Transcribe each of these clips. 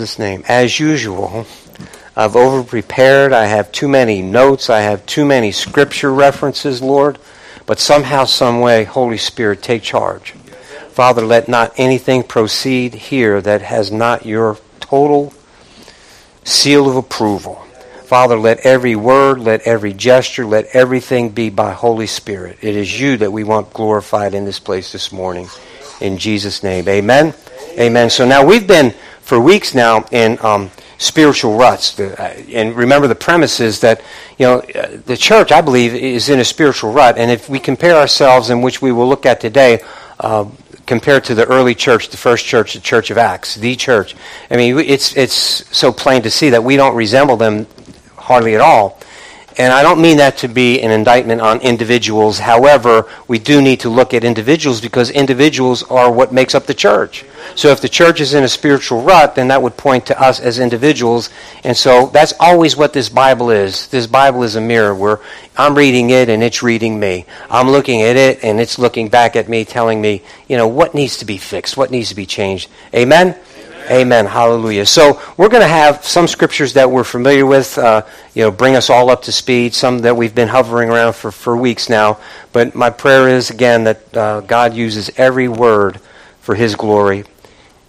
Jesus' name. As usual, I've over prepared. I have too many notes. I have too many scripture references, Lord. But somehow, some way, Holy Spirit, take charge. Father, let not anything proceed here that has not your total seal of approval. Father, let every word, let every gesture, let everything be by Holy Spirit. It is you that we want glorified in this place this morning. In Jesus' name. Amen. Amen. So now we've been for weeks now in um, spiritual ruts. Uh, and remember, the premise is that you know uh, the church, I believe, is in a spiritual rut. And if we compare ourselves, in which we will look at today, uh, compared to the early church, the first church, the Church of Acts, the church, I mean, it's it's so plain to see that we don't resemble them hardly at all. And I don't mean that to be an indictment on individuals. However, we do need to look at individuals because individuals are what makes up the church. So if the church is in a spiritual rut, then that would point to us as individuals. And so that's always what this Bible is. This Bible is a mirror where I'm reading it and it's reading me. I'm looking at it and it's looking back at me, telling me, you know, what needs to be fixed, what needs to be changed. Amen? Amen. Hallelujah. So we're going to have some scriptures that we're familiar with, uh, you know, bring us all up to speed, some that we've been hovering around for, for weeks now. But my prayer is, again, that uh, God uses every word for his glory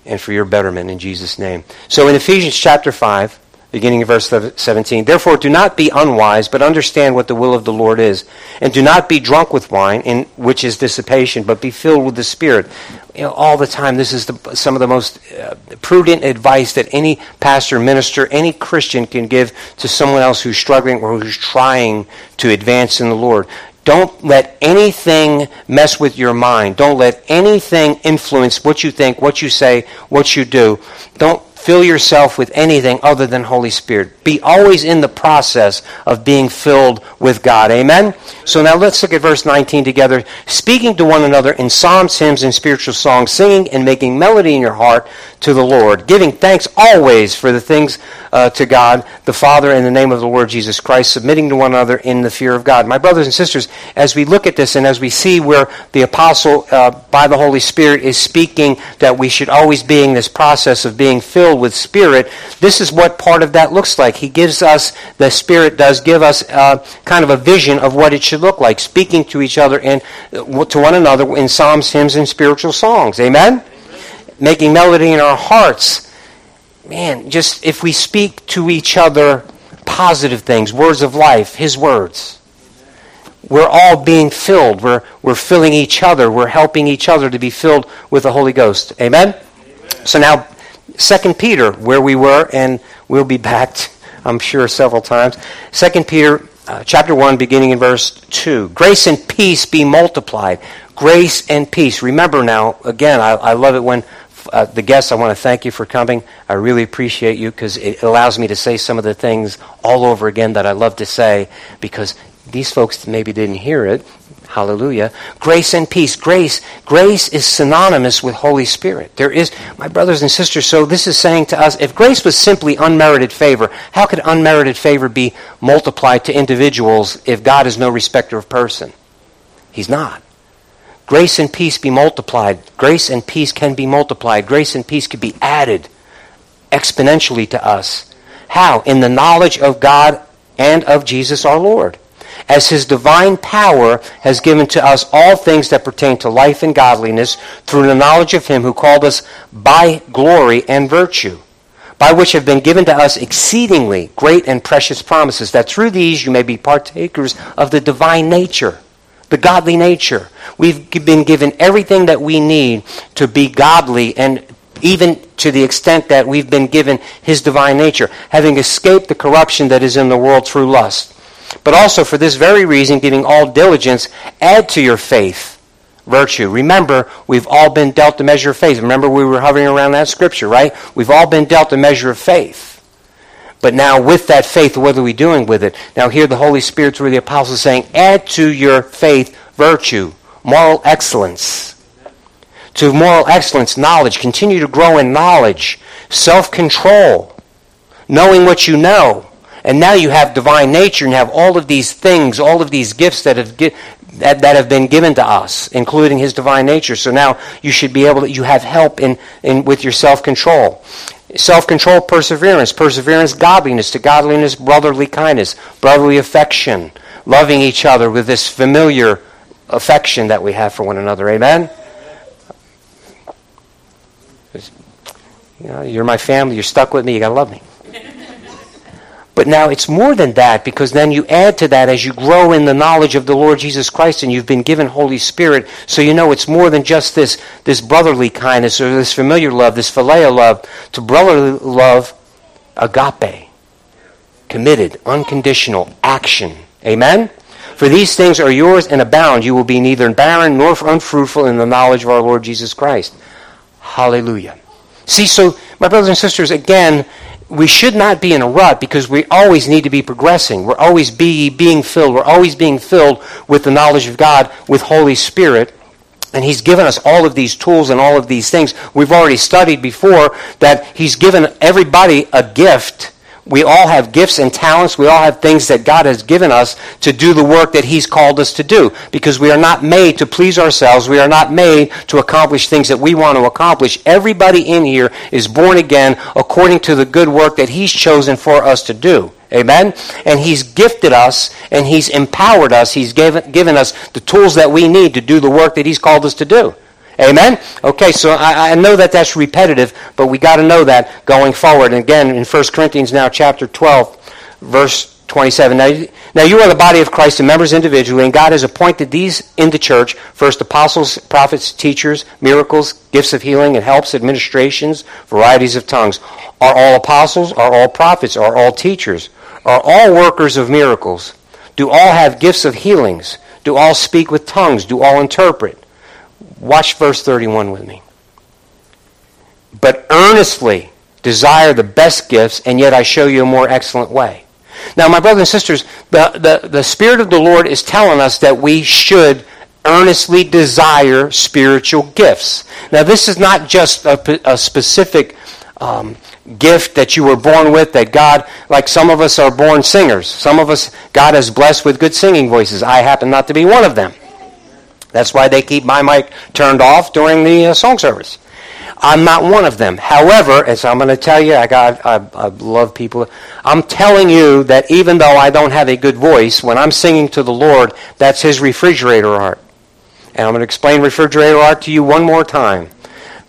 and for your betterment in Jesus' name. So in Ephesians chapter 5, beginning of verse 17. Therefore, do not be unwise, but understand what the will of the Lord is. And do not be drunk with wine, in which is dissipation, but be filled with the Spirit. You know, all the time, this is the, some of the most uh, prudent advice that any pastor, minister, any Christian can give to someone else who's struggling or who's trying to advance in the Lord. Don't let anything mess with your mind. Don't let anything influence what you think, what you say, what you do. Don't fill yourself with anything other than Holy Spirit. Be always in the process of being filled with God. Amen? So now let's look at verse 19 together. Speaking to one another in psalms, hymns, and spiritual songs, singing and making melody in your heart to the Lord, giving thanks always for the things uh, to God the Father in the name of the Lord Jesus Christ, submitting to one another in the fear of God. My brothers and sisters, as we look at this and as we see where the apostle uh, by the Holy Spirit is speaking that we should always be in this process of being filled filled with Spirit, this is what part of that looks like. He gives us, the Spirit does give us uh, kind of a vision of what it should look like, speaking to each other and uh, to one another in psalms, hymns, and spiritual songs. Amen? Amen? Making melody in our hearts. Man, just if we speak to each other positive things, words of life, His words we're all being filled. We're, we're filling each other. We're helping each other to be filled with the Holy Ghost. Amen? Amen? So now, Second Peter, where we were, and we'll be back, I'm sure, several times. Second Peter, uh, chapter 1, beginning in verse 2. Grace and peace be multiplied. Grace and peace. Remember now, again, I, I love it when uh, the guests, I want to thank you for coming. I really appreciate you because it allows me to say some of the things all over again that I love to say because these folks maybe didn't hear it. Hallelujah. Grace and peace. Grace, grace is synonymous with Holy Spirit. There is, my brothers and sisters, so this is saying to us, if grace was simply unmerited favor, how could unmerited favor be multiplied to individuals if God is no respecter of person? He's not. Grace and peace be multiplied. Grace and peace can be multiplied. Grace and peace can be added exponentially to us. How? In the knowledge of God and of Jesus our Lord as his divine power has given to us all things that pertain to life and godliness through the knowledge of him who called us by glory and virtue, by which have been given to us exceedingly great and precious promises, that through these you may be partakers of the divine nature, the godly nature. We've been given everything that we need to be godly and even to the extent that we've been given his divine nature, having escaped the corruption that is in the world through lust. But also for this very reason, giving all diligence, add to your faith virtue. Remember, we've all been dealt a measure of faith. Remember, we were hovering around that scripture, right? We've all been dealt a measure of faith. But now, with that faith, what are we doing with it? Now, here the Holy Spirit through the apostles saying, add to your faith virtue, moral excellence. To moral excellence, knowledge. Continue to grow in knowledge, self control, knowing what you know and now you have divine nature and you have all of these things, all of these gifts that have, that, that have been given to us, including his divine nature. So now you should be able to, you have help in, in with your self-control. Self control, perseverance. Perseverance, godliness. To godliness, brotherly kindness, brotherly affection. Loving each other with this familiar affection that we have for one another. Amen? You know, you're my family. You're stuck with me. You got to love me. But now it's more than that because then you add to that as you grow in the knowledge of the Lord Jesus Christ and you've been given Holy Spirit. So you know it's more than just this, this brotherly kindness or this familiar love, this phileo love. To brotherly love, agape. Committed, unconditional action. Amen? For these things are yours and abound. You will be neither barren nor unfruitful in the knowledge of our Lord Jesus Christ. Hallelujah. See, so, my brothers and sisters, again, we should not be in a rut because we always need to be progressing. We're always be, being filled. We're always being filled with the knowledge of God, with Holy Spirit. And He's given us all of these tools and all of these things. We've already studied before that He's given everybody a gift we all have gifts and talents. We all have things that God has given us to do the work that He's called us to do. Because we are not made to please ourselves. We are not made to accomplish things that we want to accomplish. Everybody in here is born again according to the good work that He's chosen for us to do. Amen? And He's gifted us and He's empowered us. He's given, given us the tools that we need to do the work that He's called us to do. Amen? Okay, so I, I know that that's repetitive, but we got to know that going forward. And again, in 1 Corinthians now, chapter 12, verse 27. Now, now you are the body of Christ and members individually, and God has appointed these in the church first apostles, prophets, teachers, miracles, gifts of healing and helps, administrations, varieties of tongues. Are all apostles? Are all prophets? Are all teachers? Are all workers of miracles? Do all have gifts of healings? Do all speak with tongues? Do all interpret? Watch verse 31 with me. But earnestly desire the best gifts, and yet I show you a more excellent way. Now, my brothers and sisters, the, the, the Spirit of the Lord is telling us that we should earnestly desire spiritual gifts. Now, this is not just a, a specific um, gift that you were born with that God, like some of us are born singers. Some of us, God has blessed with good singing voices. I happen not to be one of them. That's why they keep my mic turned off during the uh, song service. I'm not one of them. However, as I'm going to tell you, I, got, I, I love people. I'm telling you that even though I don't have a good voice, when I'm singing to the Lord, that's His refrigerator art. And I'm going to explain refrigerator art to you one more time.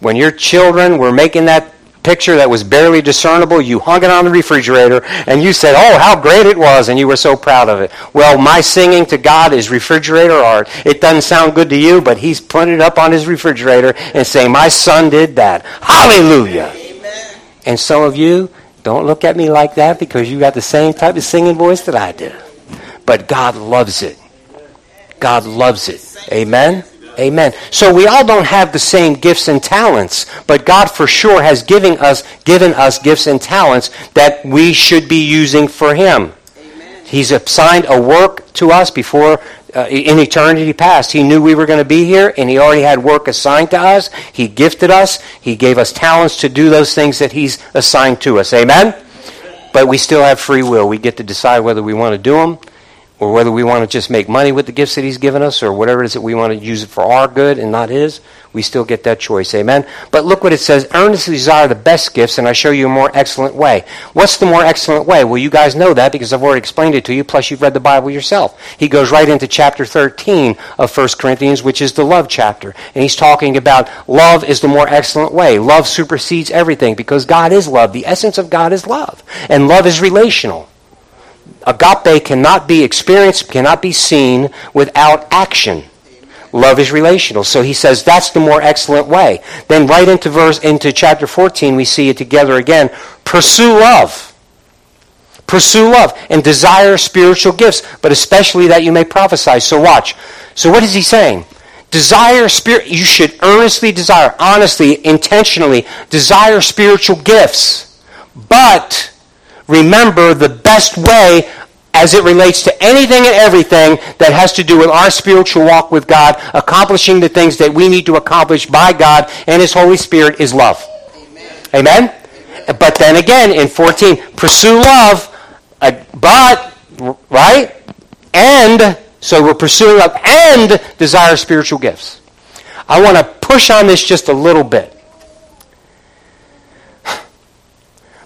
When your children were making that picture that was barely discernible, you hung it on the refrigerator, and you said, Oh, how great it was, and you were so proud of it. Well, my singing to God is refrigerator art. It doesn't sound good to you, but He's putting it up on His refrigerator and saying, My son did that. Hallelujah. Amen. And some of you, don't look at me like that because you got the same type of singing voice that I do. But God loves it. God loves it. Amen. Amen. So we all don't have the same gifts and talents, but God for sure has given us given us gifts and talents that we should be using for him. Amen. He's assigned a work to us before uh, in eternity past. He knew we were going to be here and he already had work assigned to us. He gifted us. He gave us talents to do those things that he's assigned to us. Amen. But we still have free will. We get to decide whether we want to do them or whether we want to just make money with the gifts that He's given us, or whatever it is that we want to use it for our good and not His, we still get that choice. Amen? But look what it says earnestly desire the best gifts, and I show you a more excellent way. What's the more excellent way? Well, you guys know that because I've already explained it to you, plus you've read the Bible yourself. He goes right into chapter 13 of 1 Corinthians, which is the love chapter. And he's talking about love is the more excellent way. Love supersedes everything because God is love. The essence of God is love. And love is relational. Agape cannot be experienced, cannot be seen without action. Love is relational. So he says that's the more excellent way. Then right into verse into chapter 14 we see it together again. Pursue love. Pursue love and desire spiritual gifts, but especially that you may prophesy. So watch. So what is he saying? Desire spirit you should earnestly desire, honestly, intentionally desire spiritual gifts. But remember the best way as it relates to anything and everything that has to do with our spiritual walk with God, accomplishing the things that we need to accomplish by God and His Holy Spirit is love. Amen? Amen? Amen. But then again, in 14, pursue love, uh, but, right? And, so we're pursuing love and desire spiritual gifts. I want to push on this just a little bit.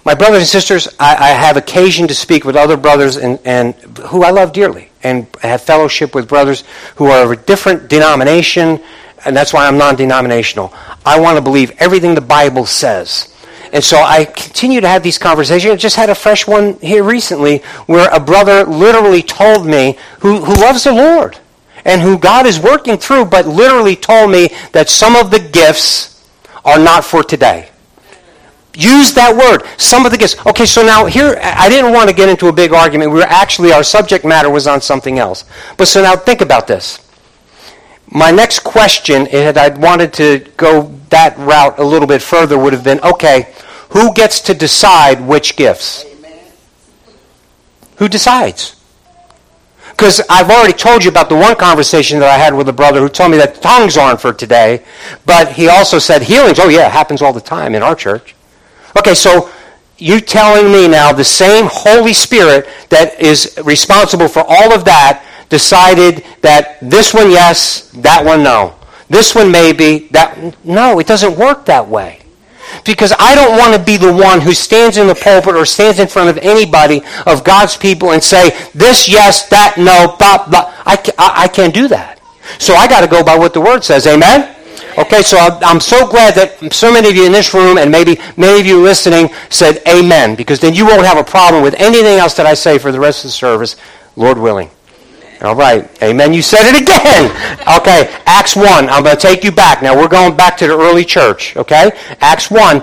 My brothers and sisters, I, I, have occasion to speak with other brothers and, and who I love dearly and have fellowship with brothers who are of a different denomination, and that's why I'm non denominational. I want to believe everything the Bible says. And so I continue to have these conversations. I just had a fresh one here recently where a brother literally told me, who, who loves the Lord and who God is working through, but literally told me that some of the gifts are not for today. Use that word. Some of the gifts. Okay, so now here, I didn't want to get into a big argument. We were actually, our subject matter was on something else. But so now think about this. My next question, had I wanted to go that route a little bit further, would have been okay, who gets to decide which gifts? Who decides? Because I've already told you about the one conversation that I had with a brother who told me that tongues aren't for today, but he also said healings. Oh, yeah, it happens all the time in our church. Okay, so you telling me now the same Holy Spirit that is responsible for all of that decided that this one yes, that one no. This one maybe, that no, it doesn't work that way. Because I don't want to be the one who stands in the pulpit or stands in front of anybody of God's people and say, this yes, that no, blah, blah. I, I, I can't do that. So I got to go by what the Word says. Amen? Okay, so I'm so glad that so many of you in this room and maybe many of you listening said amen, because then you won't have a problem with anything else that I say for the rest of the service, Lord willing. All right. Amen. You said it again. Okay. Acts 1. I'm going to take you back. Now, we're going back to the early church. Okay? Acts 1.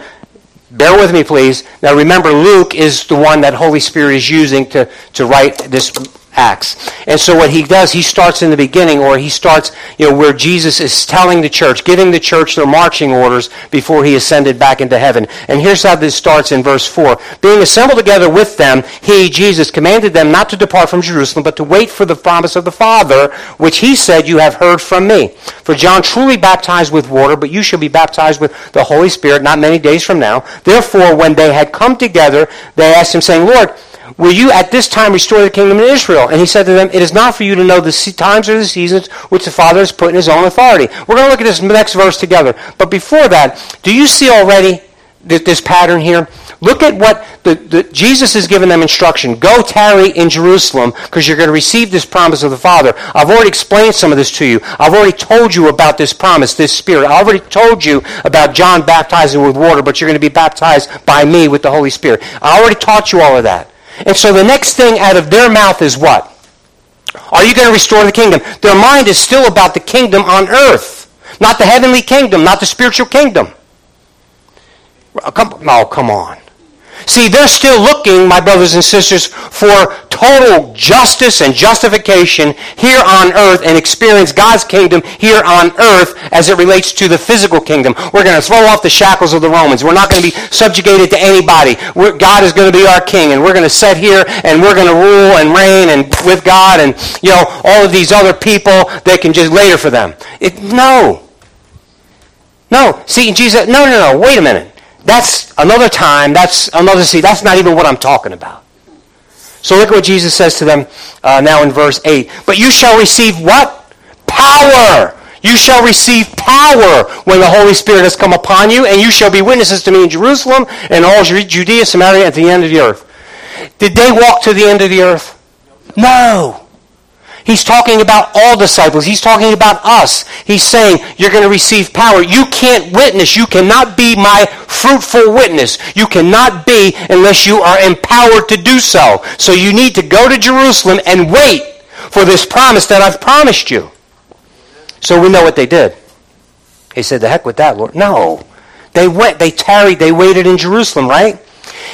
Bear with me, please. Now, remember, Luke is the one that Holy Spirit is using to, to write this Acts. And so what he does, he starts in the beginning, or he starts, you know, where Jesus is telling the church, giving the church their marching orders before he ascended back into heaven. And here's how this starts in verse 4. Being assembled together with them, he, Jesus, commanded them not to depart from Jerusalem, but to wait for the promise of the Father, which he said, You have heard from me. For John truly baptized with water, but you shall be baptized with the Holy Spirit not many days from now. Therefore, when they had come together, they asked him, saying, Lord, Will you at this time restore the kingdom of Israel? And he said to them, It is not for you to know the times or the seasons which the Father has put in his own authority. We're going to look at this next verse together. But before that, do you see already this pattern here? Look at what the, the, Jesus has given them instruction. Go tarry in Jerusalem because you're going to receive this promise of the Father. I've already explained some of this to you. I've already told you about this promise, this Spirit. I already told you about John baptizing with water, but you're going to be baptized by me with the Holy Spirit. I already taught you all of that. And so the next thing out of their mouth is what? Are you going to restore the kingdom? Their mind is still about the kingdom on earth, not the heavenly kingdom, not the spiritual kingdom. Oh, come on. See, they're still looking, my brothers and sisters, for total justice and justification here on earth and experience God's kingdom here on earth as it relates to the physical kingdom. We're going to throw off the shackles of the Romans. We're not going to be subjugated to anybody. We're, God is going to be our king, and we're going to sit here and we're going to rule and reign and with God and you know all of these other people that can just later for them. It, no. No. See, Jesus, no, no, no. Wait a minute. That's another time. That's another see. That's not even what I'm talking about. So look at what Jesus says to them uh, now in verse 8. But you shall receive what? Power. You shall receive power when the Holy Spirit has come upon you, and you shall be witnesses to me in Jerusalem and all Judea, Samaria, at the end of the earth. Did they walk to the end of the earth? No. He's talking about all disciples. He's talking about us. He's saying, you're going to receive power. You can't witness. You cannot be my fruitful witness. You cannot be unless you are empowered to do so. So you need to go to Jerusalem and wait for this promise that I've promised you. So we know what they did. They said, the heck with that, Lord. No. They went, they tarried, they waited in Jerusalem, right?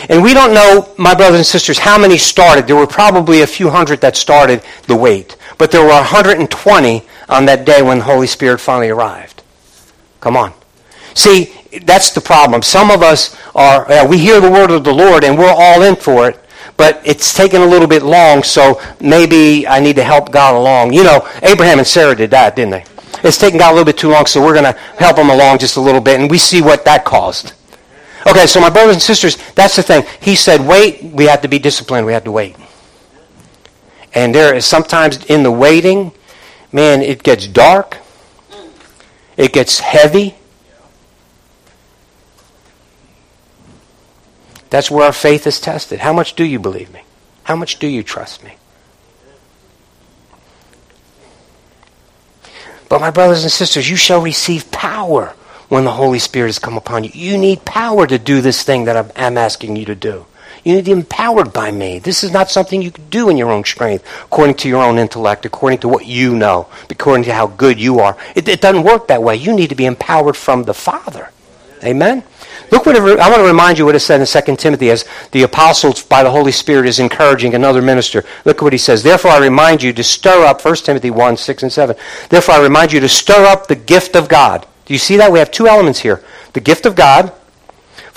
And we don't know, my brothers and sisters, how many started. There were probably a few hundred that started the wait. But there were 120 on that day when the Holy Spirit finally arrived. Come on. See, that's the problem. Some of us are, uh, we hear the word of the Lord and we're all in for it, but it's taken a little bit long, so maybe I need to help God along. You know, Abraham and Sarah did that, didn't they? It's taken God a little bit too long, so we're going to help them along just a little bit, and we see what that caused. Okay, so my brothers and sisters, that's the thing. He said, wait, we have to be disciplined, we have to wait. And there is sometimes in the waiting, man, it gets dark. It gets heavy. That's where our faith is tested. How much do you believe me? How much do you trust me? But my brothers and sisters, you shall receive power when the Holy Spirit has come upon you. You need power to do this thing that I'm asking you to do. You need to be empowered by me. This is not something you can do in your own strength, according to your own intellect, according to what you know, according to how good you are. It, it doesn't work that way. You need to be empowered from the Father. Amen? Look what it, I want to remind you what it said in 2 Timothy as the apostles by the Holy Spirit is encouraging another minister. Look what he says. Therefore I remind you to stir up, 1 Timothy 1, 6 and 7. Therefore I remind you to stir up the gift of God. Do you see that? We have two elements here. The gift of God.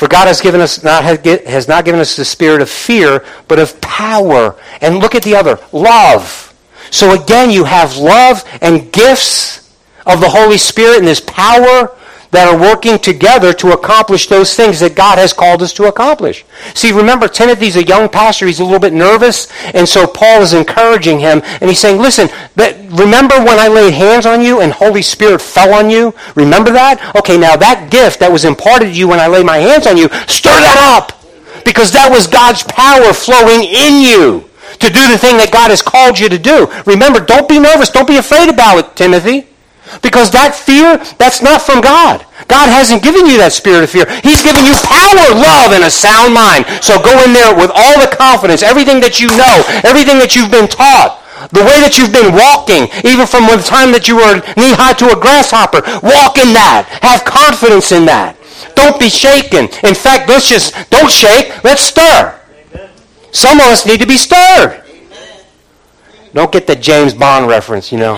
For God has given us not has not given us the spirit of fear, but of power. And look at the other, love. So again, you have love and gifts of the Holy Spirit and this power that are working together to accomplish those things that God has called us to accomplish. See, remember, Timothy's a young pastor. He's a little bit nervous. And so Paul is encouraging him. And he's saying, listen, remember when I laid hands on you and Holy Spirit fell on you? Remember that? Okay, now that gift that was imparted to you when I laid my hands on you, stir that up. Because that was God's power flowing in you to do the thing that God has called you to do. Remember, don't be nervous. Don't be afraid about it, Timothy. Because that fear, that's not from God. God hasn't given you that spirit of fear. He's given you power, love, and a sound mind. So go in there with all the confidence, everything that you know, everything that you've been taught, the way that you've been walking, even from the time that you were knee high to a grasshopper. Walk in that. Have confidence in that. Don't be shaken. In fact, let's just, don't shake. Let's stir. Some of us need to be stirred. Don't get the James Bond reference, you know.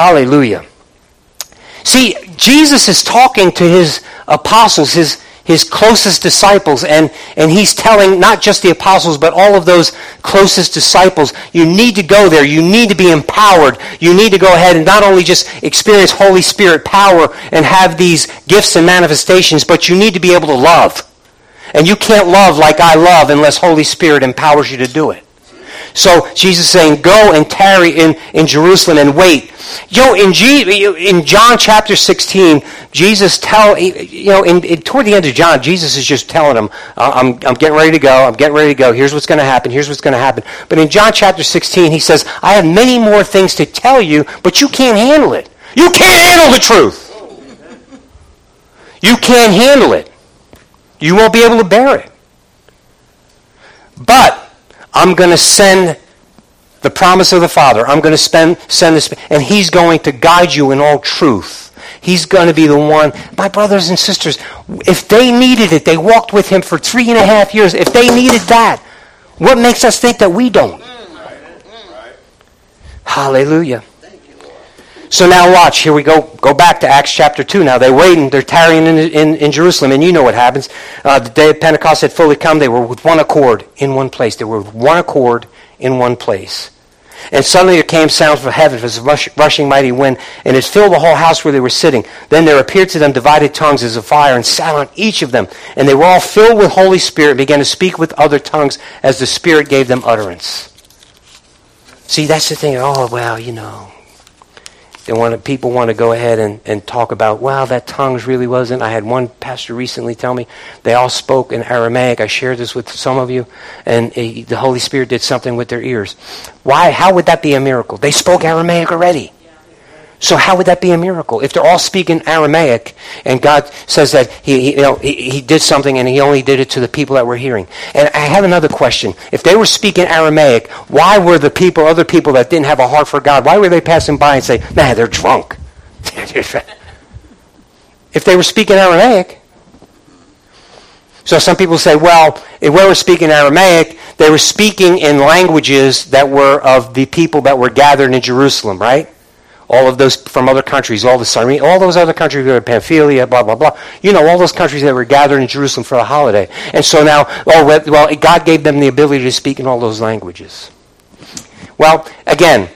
Hallelujah. See, Jesus is talking to his apostles, his, his closest disciples, and, and he's telling not just the apostles, but all of those closest disciples, you need to go there. You need to be empowered. You need to go ahead and not only just experience Holy Spirit power and have these gifts and manifestations, but you need to be able to love. And you can't love like I love unless Holy Spirit empowers you to do it. So Jesus is saying, go and tarry in, in Jerusalem and wait. You know, in, G, in John chapter 16, Jesus tell, you know, in, in, toward the end of John, Jesus is just telling them, I'm, I'm getting ready to go. I'm getting ready to go. Here's what's going to happen. Here's what's going to happen. But in John chapter 16, he says, I have many more things to tell you, but you can't handle it. You can't handle the truth. You can't handle it. You won't be able to bear it. But I'm going to send the promise of the Father. I'm going to spend, send this, and He's going to guide you in all truth. He's going to be the one. My brothers and sisters, if they needed it, they walked with Him for three and a half years. If they needed that, what makes us think that we don't? Hallelujah. So now watch. Here we go. Go back to Acts chapter 2. Now they're waiting. They're tarrying in, in, in Jerusalem. And you know what happens. Uh, the day of Pentecost had fully come. They were with one accord in one place. They were with one accord in one place. And suddenly there came sounds from heaven as a rush, rushing mighty wind, and it filled the whole house where they were sitting. Then there appeared to them divided tongues as of fire, and sat on each of them. And they were all filled with Holy Spirit, and began to speak with other tongues as the Spirit gave them utterance. See, that's the thing. Oh, well, you know, they want people want to go ahead and, and talk about, wow, that tongues really wasn't. I had one pastor recently tell me they all spoke in Aramaic. I shared this with some of you, and he, the Holy Spirit did something with their ears. Why? How would that be a miracle? They spoke Aramaic already. So how would that be a miracle? If they're all speaking Aramaic and God says that he, he, you know, he, he did something and he only did it to the people that were hearing. And I have another question. If they were speaking Aramaic, why were the people, other people that didn't have a heart for God, why were they passing by and say, nah, they're drunk? if they were speaking Aramaic, so some people say, well, if we were speaking Aramaic, they were speaking in languages that were of the people that were gathered in Jerusalem, right? All of those from other countries, all the Cyrene, all those other countries, Pamphylia, blah, blah, blah. You know, all those countries that were gathered in Jerusalem for the holiday. And so now, oh, well, God gave them the ability to speak in all those languages. Well, again,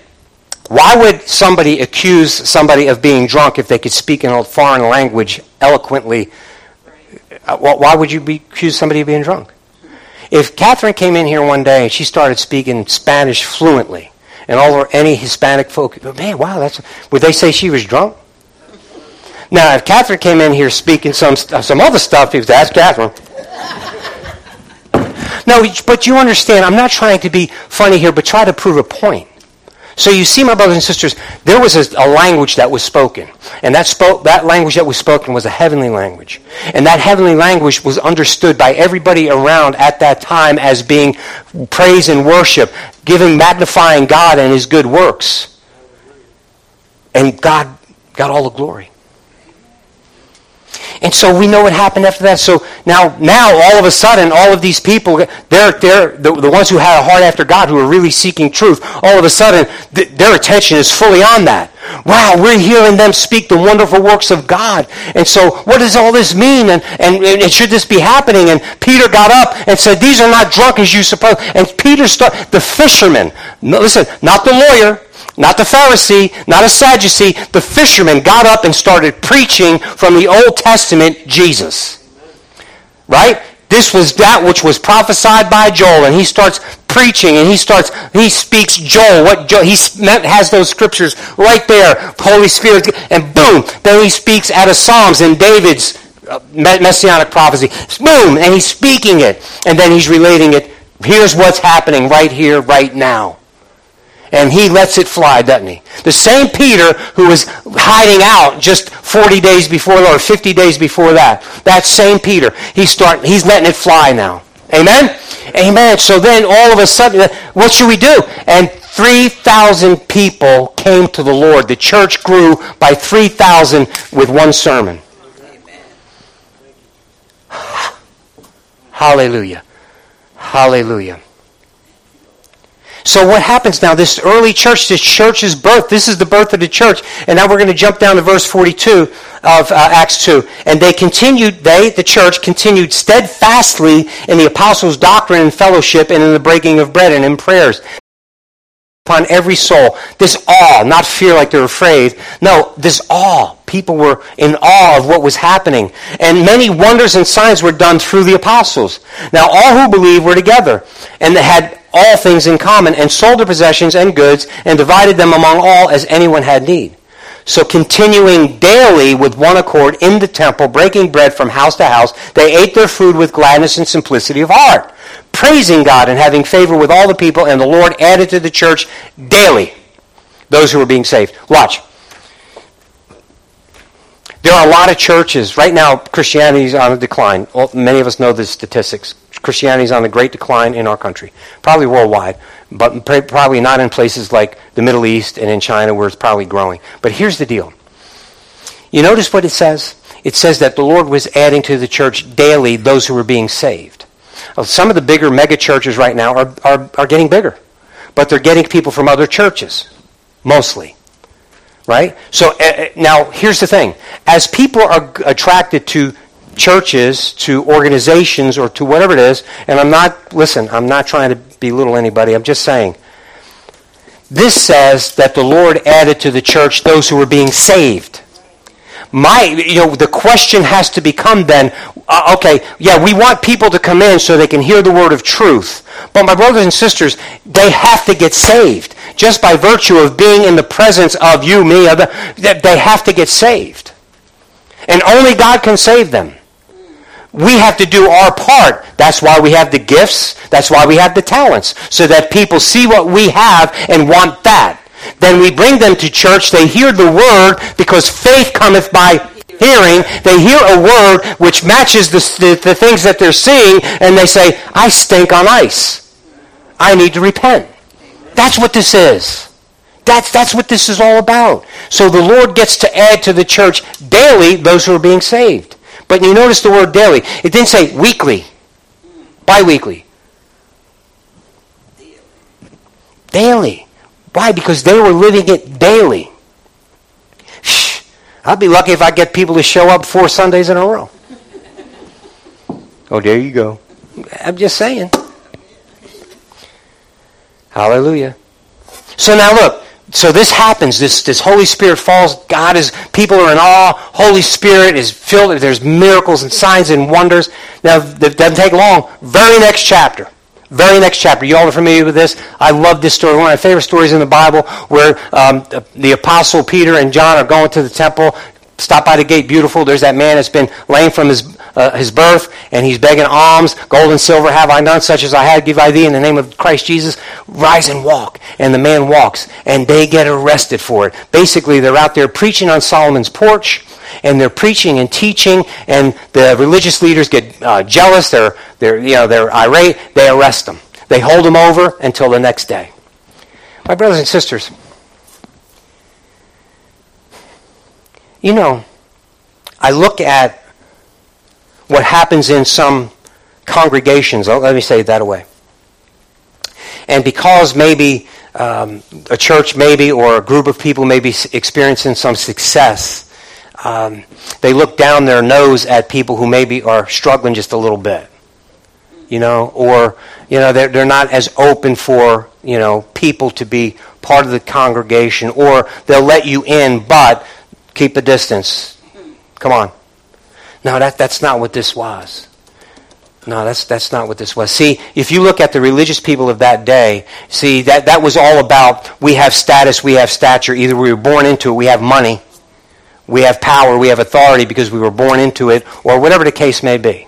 why would somebody accuse somebody of being drunk if they could speak in a foreign language eloquently? Uh, why would you be, accuse somebody of being drunk? If Catherine came in here one day and she started speaking Spanish fluently, and all or any Hispanic folk, man, wow, that's would they say she was drunk? Now, if Catherine came in here speaking some some other stuff, he was ask Catherine. no, but you understand, I'm not trying to be funny here, but try to prove a point. So you see, my brothers and sisters, there was a, a, language that was spoken. And that, spoke, that language that was spoken was a heavenly language. And that heavenly language was understood by everybody around at that time as being praise and worship, giving, magnifying God and his good works. And God got all the glory. And so we know what happened after that. So now, now all of a sudden, all of these people, they're, they're the, the ones who had a heart after God, who are really seeking truth, all of a sudden, th- their attention is fully on that. Wow, we're hearing them speak the wonderful works of God. And so what does all this mean? And, and, and should this be happening? And Peter got up and said, these are not drunk as you suppose. And Peter started, the fisherman, listen, not the lawyer, not the Pharisee, not a Sadducee, the fisherman got up and started preaching from the Old Testament Jesus. Right? This was that which was prophesied by Joel, and he starts preaching, and he starts, he speaks Joel, what Joel, he has those scriptures right there, Holy Spirit, and boom, then he speaks out of Psalms and David's uh, messianic prophecy. Boom, and he's speaking it, and then he's relating it. Here's what's happening right here, right now and he lets it fly, doesn't he? The same Peter who was hiding out just 40 days before or 50 days before that. That same Peter, he's starting, he's letting it fly now. Amen? Amen. So then all of a sudden, what should we do? And 3,000 people came to the Lord. The church grew by 3,000 with one sermon. Hallelujah. Hallelujah. So what happens now? This early church, this church's birth, this is the birth of the church. And now we're going to jump down to verse 42 of uh, Acts 2. And they continued, they, the church, continued steadfastly in the apostles' doctrine and fellowship and in the breaking of bread and in prayers upon every soul. This awe, not fear like they're afraid. No, this awe. People were in awe of what was happening. And many wonders and signs were done through the apostles. Now all who believed were together and they had all things in common and sold their possessions and goods and divided them among all as anyone had need. So continuing daily with one accord in the temple, breaking bread from house to house, they ate their food with gladness and simplicity of heart, praising God and having favor with all the people, and the Lord added to the church daily those who were being saved. Watch. There are a lot of churches. Right now, Christianity is on a decline. Well, many of us know the statistics. Christianity is on the great decline in our country, probably worldwide, but probably not in places like the Middle East and in China where it's probably growing. But here's the deal. You notice what it says? It says that the Lord was adding to the church daily those who were being saved. Some of the bigger mega churches right now are, are, are getting bigger, but they're getting people from other churches, mostly. Right? So uh, now here's the thing. As people are attracted to churches to organizations or to whatever it is, and I'm not, listen, I'm not trying to belittle anybody, I'm just saying. This says that the Lord added to the church those who were being saved. My, you know, the question has to become then, uh, okay, yeah, we want people to come in so they can hear the word of truth. But my brothers and sisters, they have to get saved. Just by virtue of being in the presence of you, me, other, they have to get saved. And only God can save them we have to do our part. That's why we have the gifts. That's why we have the talents. So that people see what we have and want that. Then we bring them to church. They hear the word because faith cometh by hearing. They hear a word which matches the, the, the things that they're seeing and they say, I stink on ice. I need to repent. That's what this is. That's, that's what this is all about. So the Lord gets to add to the church daily those who are being saved. But you notice the word daily. It didn't say weekly, bi-weekly. Daily. Why? Because they were living it daily. Shh. I'll be lucky if I get people to show up four Sundays in a row. Oh, there you go. I'm just saying. Hallelujah. So now look, so this happens. This, this Holy Spirit falls. God is, people are in awe. Holy Spirit is filled. There's miracles and signs and wonders. Now, it doesn't take long. Very next chapter. Very next chapter. You all are familiar with this. I love this story. One of my favorite stories in the Bible where um, the, the apostle Peter and John are going to the temple. Stop by the gate beautiful. There's that man that's been lame from his, uh, his birth, and he's begging alms. Gold and silver have I none, such as I had give I thee in the name of Christ Jesus. Rise and walk. And the man walks, and they get arrested for it. Basically, they're out there preaching on Solomon's porch, and they're preaching and teaching, and the religious leaders get uh, jealous. They're, they're, you know, they're irate. They arrest them. They hold them over until the next day. My brothers and sisters, you know, I look at what happens in some congregations. Let me say it that way. And because maybe um, a church, maybe, or a group of people may be experiencing some success, um, they look down their nose at people who maybe are struggling just a little bit. You know, or, you know, they're, they're not as open for, you know, people to be part of the congregation, or they'll let you in, but Keep a distance. Come on. No, that, that's not what this was. No, that's, that's not what this was. See, if you look at the religious people of that day, see, that, that was all about we have status, we have stature. Either we were born into it, we have money, we have power, we have authority because we were born into it, or whatever the case may be.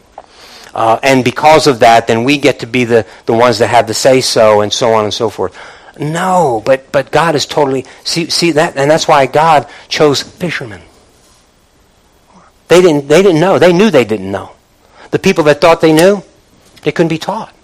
Uh, and because of that, then we get to be the, the ones that have the say so, and so on and so forth. No, but but God is totally see see that and that's why God chose fishermen. They didn't they didn't know. They knew they didn't know. The people that thought they knew, they couldn't be taught.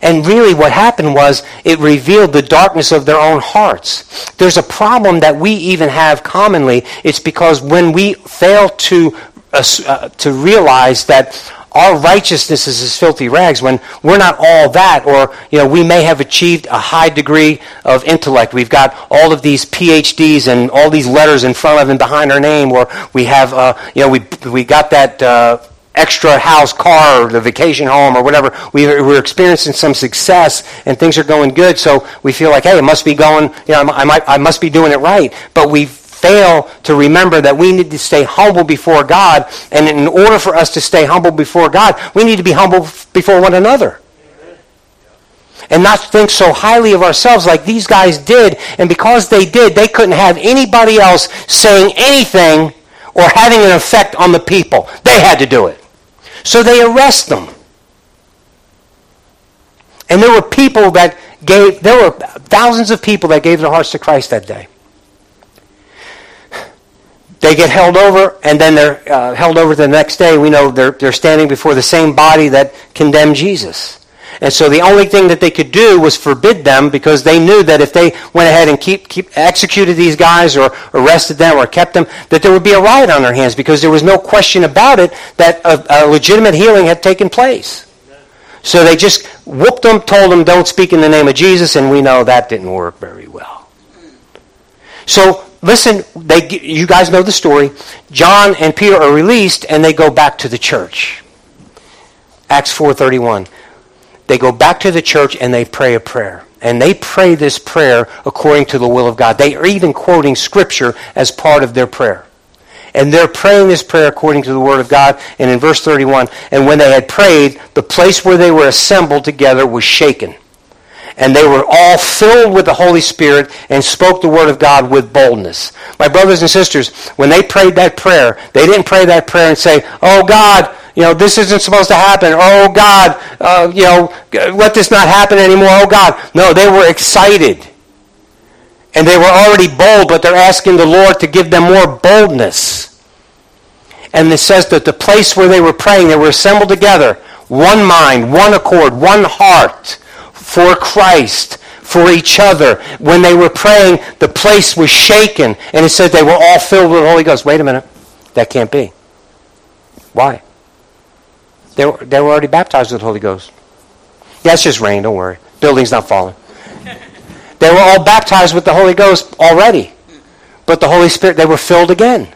And really what happened was it revealed the darkness of their own hearts. There's a problem that we even have commonly. It's because when we fail to uh, uh to realize that our righteousness is as filthy rags when we're not all that or you know we may have achieved a high degree of intellect. We've got all of these phds and all these letters in front of and behind our name or we have uh, you know we, we got that uh, extra house car or the vacation home or whatever. We, we're experiencing some success and things are going good so we feel like hey it must be going you know I, might, I must be doing it right. But we fail to remember that we need to stay humble before God. And in order for us to stay humble before God, we need to be humble before one another. And not think so highly of ourselves like these guys did. And because they did, they couldn't have anybody else saying anything or having an effect on the people. They had to do it. So they arrest them. And there were people that gave, there were thousands of people that gave their hearts to Christ that day. They get held over, and then they're uh, held over the next day. We know they're, they're standing before the same body that condemned Jesus. And so the only thing that they could do was forbid them because they knew that if they went ahead and keep, keep executed these guys or arrested them or kept them, that there would be a riot on their hands because there was no question about it that a, a legitimate healing had taken place. So they just whooped them, told them, don't speak in the name of Jesus, and we know that didn't work very well. So listen, they, you guys know the story. John and Peter are released and they go back to the church. Acts 4.31. They go back to the church and they pray a prayer. And they pray this prayer according to the will of God. They are even quoting Scripture as part of their prayer. And they're praying this prayer according to the Word of God. And in verse 31, and when they had prayed, the place where they were assembled together was shaken and they were all filled with the Holy Spirit and spoke the word of God with boldness. My brothers and sisters, when they prayed that prayer, they didn't pray that prayer and say, "Oh God, you know this isn't supposed to happen." "Oh God, uh, you know let this not happen anymore." "Oh God." No, they were excited. And they were already bold, but they're asking the Lord to give them more boldness. And it says that the place where they were praying, they were assembled together, one mind, one accord, one heart for Christ, for each other. When they were praying, the place was shaken, and it said they were all filled with the Holy Ghost. Wait a minute. That can't be. Why? They were, they were already baptized with the Holy Ghost. Yeah, it's just rain, don't worry. Building's not falling. They were all baptized with the Holy Ghost already. But the Holy Spirit, they were filled again.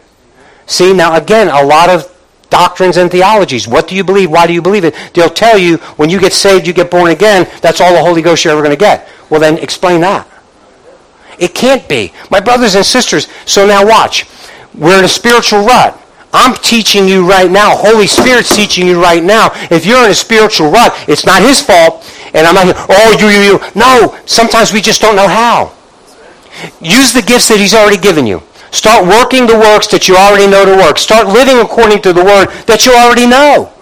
See, now again, a lot of doctrines and theologies. What do you believe? Why do you believe it? They'll tell you when you get saved, you get born again. That's all the Holy Ghost you're ever going to get. Well, then explain that. It can't be. My brothers and sisters, so now watch. We're in a spiritual rut. I'm teaching you right now. Holy Spirit's teaching you right now. If you're in a spiritual rut, it's not his fault. And I'm not here, oh, you, you, you. No, sometimes we just don't know how. Use the gifts that he's already given you. Start working the works that you already know to work. Start living according to the word that you already know.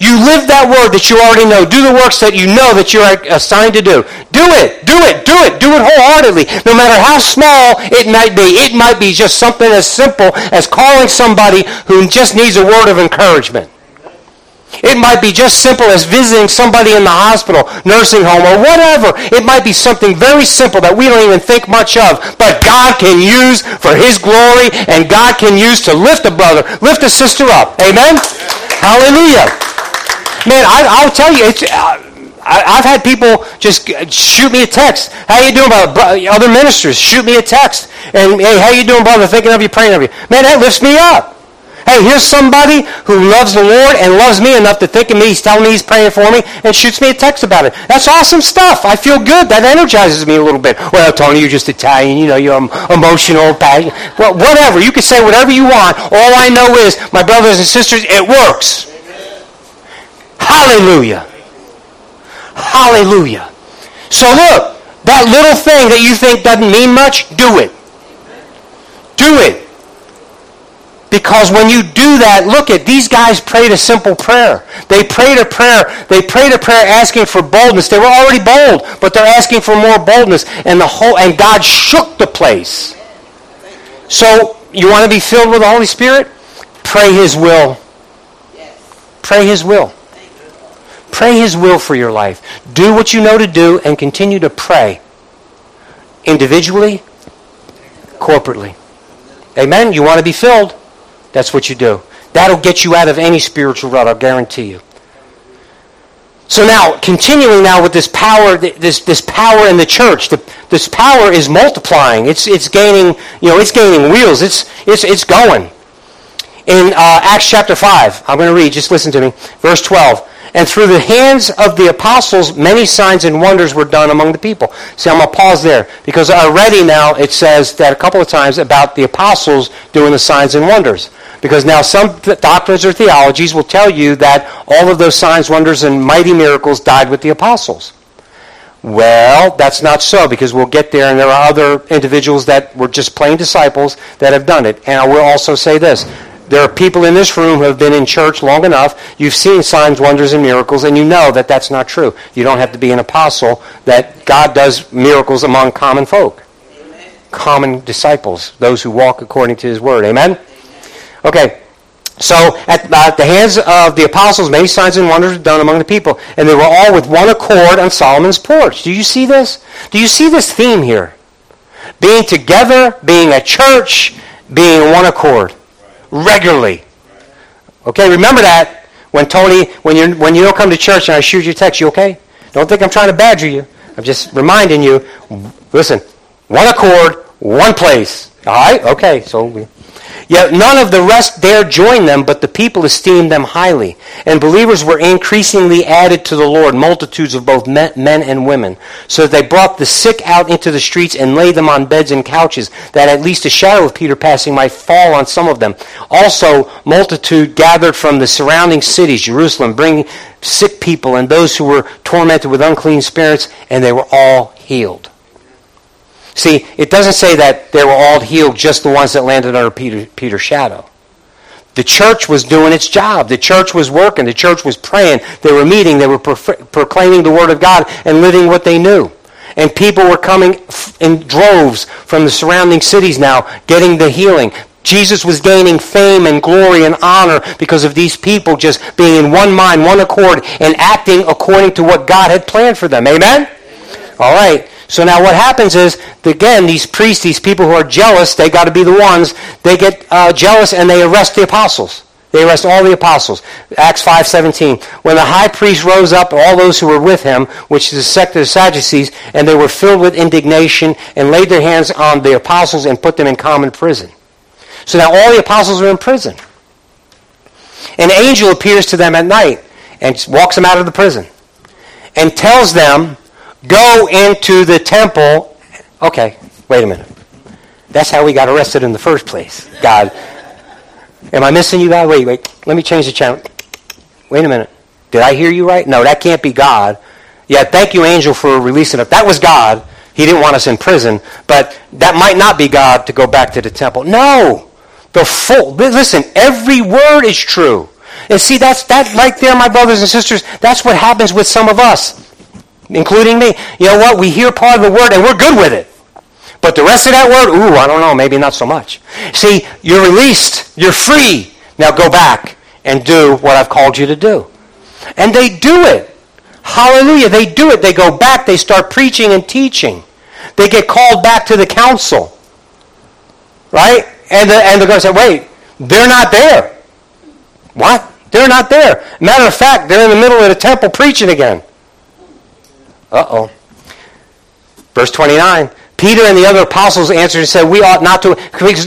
You live that word that you already know. Do the works that you know that you're assigned to do. Do it. Do it. Do it. Do it wholeheartedly. No matter how small it might be. It might be just something as simple as calling somebody who just needs a word of encouragement. It might be just simple as visiting somebody in the hospital, nursing home, or whatever. It might be something very simple that we don't even think much of, but God can use for His glory, and God can use to lift a brother, lift a sister up. Amen? Hallelujah. Man, I, will tell you, it's, uh, I, have had people just shoot me a text. How you doing, brother? Other ministers shoot me a text. And, hey, how you doing, brother? Thinking of you, praying of you. Man, that lifts me up. Hey, here's somebody who loves the Lord and loves me enough to think of me. He's telling me he's praying for me and shoots me a text about it. That's awesome stuff. I feel good. That energizes me a little bit. Well, Tony, you're just Italian. You know, you're emotional. Well, whatever. You can say whatever you want. All I know is, my brothers and sisters, it works. Hallelujah. Hallelujah. So look, that little thing that you think doesn't mean much, do it. Do it. Because when you do that, look at these guys prayed a simple prayer. They prayed a prayer. They prayed a prayer asking for boldness. They were already bold, but they're asking for more boldness. And the whole and God shook the place. So you want to be filled with the Holy Spirit? Pray His will. Pray His will. Pray His will for your life. Do what you know to do and continue to pray. Individually, corporately. Amen? You want to be filled? That's what you do. That'll get you out of any spiritual rut, I'll guarantee you. So now, continuing now with this power, this, this power in the church, the, this power is multiplying. It's, it's gaining, you know, it's gaining wheels. It's, it's, it's going. In uh, Acts chapter 5, I'm going to read, just listen to me. Verse 12. And through the hands of the apostles, many signs and wonders were done among the people. See, I'm going to pause there because already now it says that a couple of times about the apostles doing the signs and wonders. Because now some doctrines or theologies will tell you that all of those signs, wonders, and mighty miracles died with the apostles. Well, that's not so because we'll get there, and there are other individuals that were just plain disciples that have done it. And I will also say this there are people in this room who have been in church long enough. You've seen signs, wonders, and miracles, and you know that that's not true. You don't have to be an apostle, that God does miracles among common folk, Amen. common disciples, those who walk according to his word. Amen? Okay. So at uh, the hands of the apostles, many signs and wonders were done among the people, and they were all with one accord on Solomon's porch. Do you see this? Do you see this theme here? Being together, being a church, being one accord regularly. Okay, remember that when Tony, when you when you don't come to church and I shoot you a text, you okay? Don't think I'm trying to badger you. I'm just reminding you. Listen, one accord, one place. All right, okay. So we, Yet none of the rest dared join them, but the people esteemed them highly. And believers were increasingly added to the Lord, multitudes of both men, and women. So they brought the sick out into the streets and laid them on beds and couches, that at least a shadow of Peter passing might fall on some of them. Also, multitude gathered from the surrounding cities, Jerusalem, bringing sick people and those who were tormented with unclean spirits, and they were all healed. See, it doesn't say that they were all healed, just the ones that landed under Peter, Peter's shadow. The church was doing its job. The church was working. The church was praying. They were meeting. They were pro- proclaiming the Word of God and living what they knew. And people were coming in droves from the surrounding cities now, getting the healing. Jesus was gaining fame and glory and honor because of these people just being in one mind, one accord, and acting according to what God had planned for them. Amen? All right. So now what happens is, again, these priests, these people who are jealous, they got to be the ones, they get uh, jealous and they arrest the apostles. They arrest all the apostles. Acts 5.17. When the high priest rose up, all those who were with him, which is the sect of the Sadducees, and they were filled with indignation and laid their hands on the apostles and put them in common prison. So now all the apostles are in prison. An angel appears to them at night and walks them out of the prison and tells them go into the temple. Okay, wait a minute. That's how we got arrested in the first place. God. Am I missing you, God? Wait, wait. Let me change the channel. Wait a minute. Did I hear you right? No, that can't be God. Yeah, thank you, angel, for releasing us. That was God. He didn't want us in prison, but that might not be God to go back to the temple. No! The full, listen, every word is true. And see, that's that right there, my brothers and sisters. That's what happens with some of us, including me. You know what? We hear part of the word and we're good with it. But the rest of that word, ooh, I don't know, maybe not so much. See, you're released. You're free. Now go back and do what I've called you to do. And they do it. Hallelujah. They do it. They go back. They start preaching and teaching. They get called back to the council. Right? And, the, and going to say, wait, they're not there. What? They're not there. Matter of fact, they're in the middle of the temple preaching again. Uh-oh. Verse 29. Peter and the other apostles answered and said, We ought not to.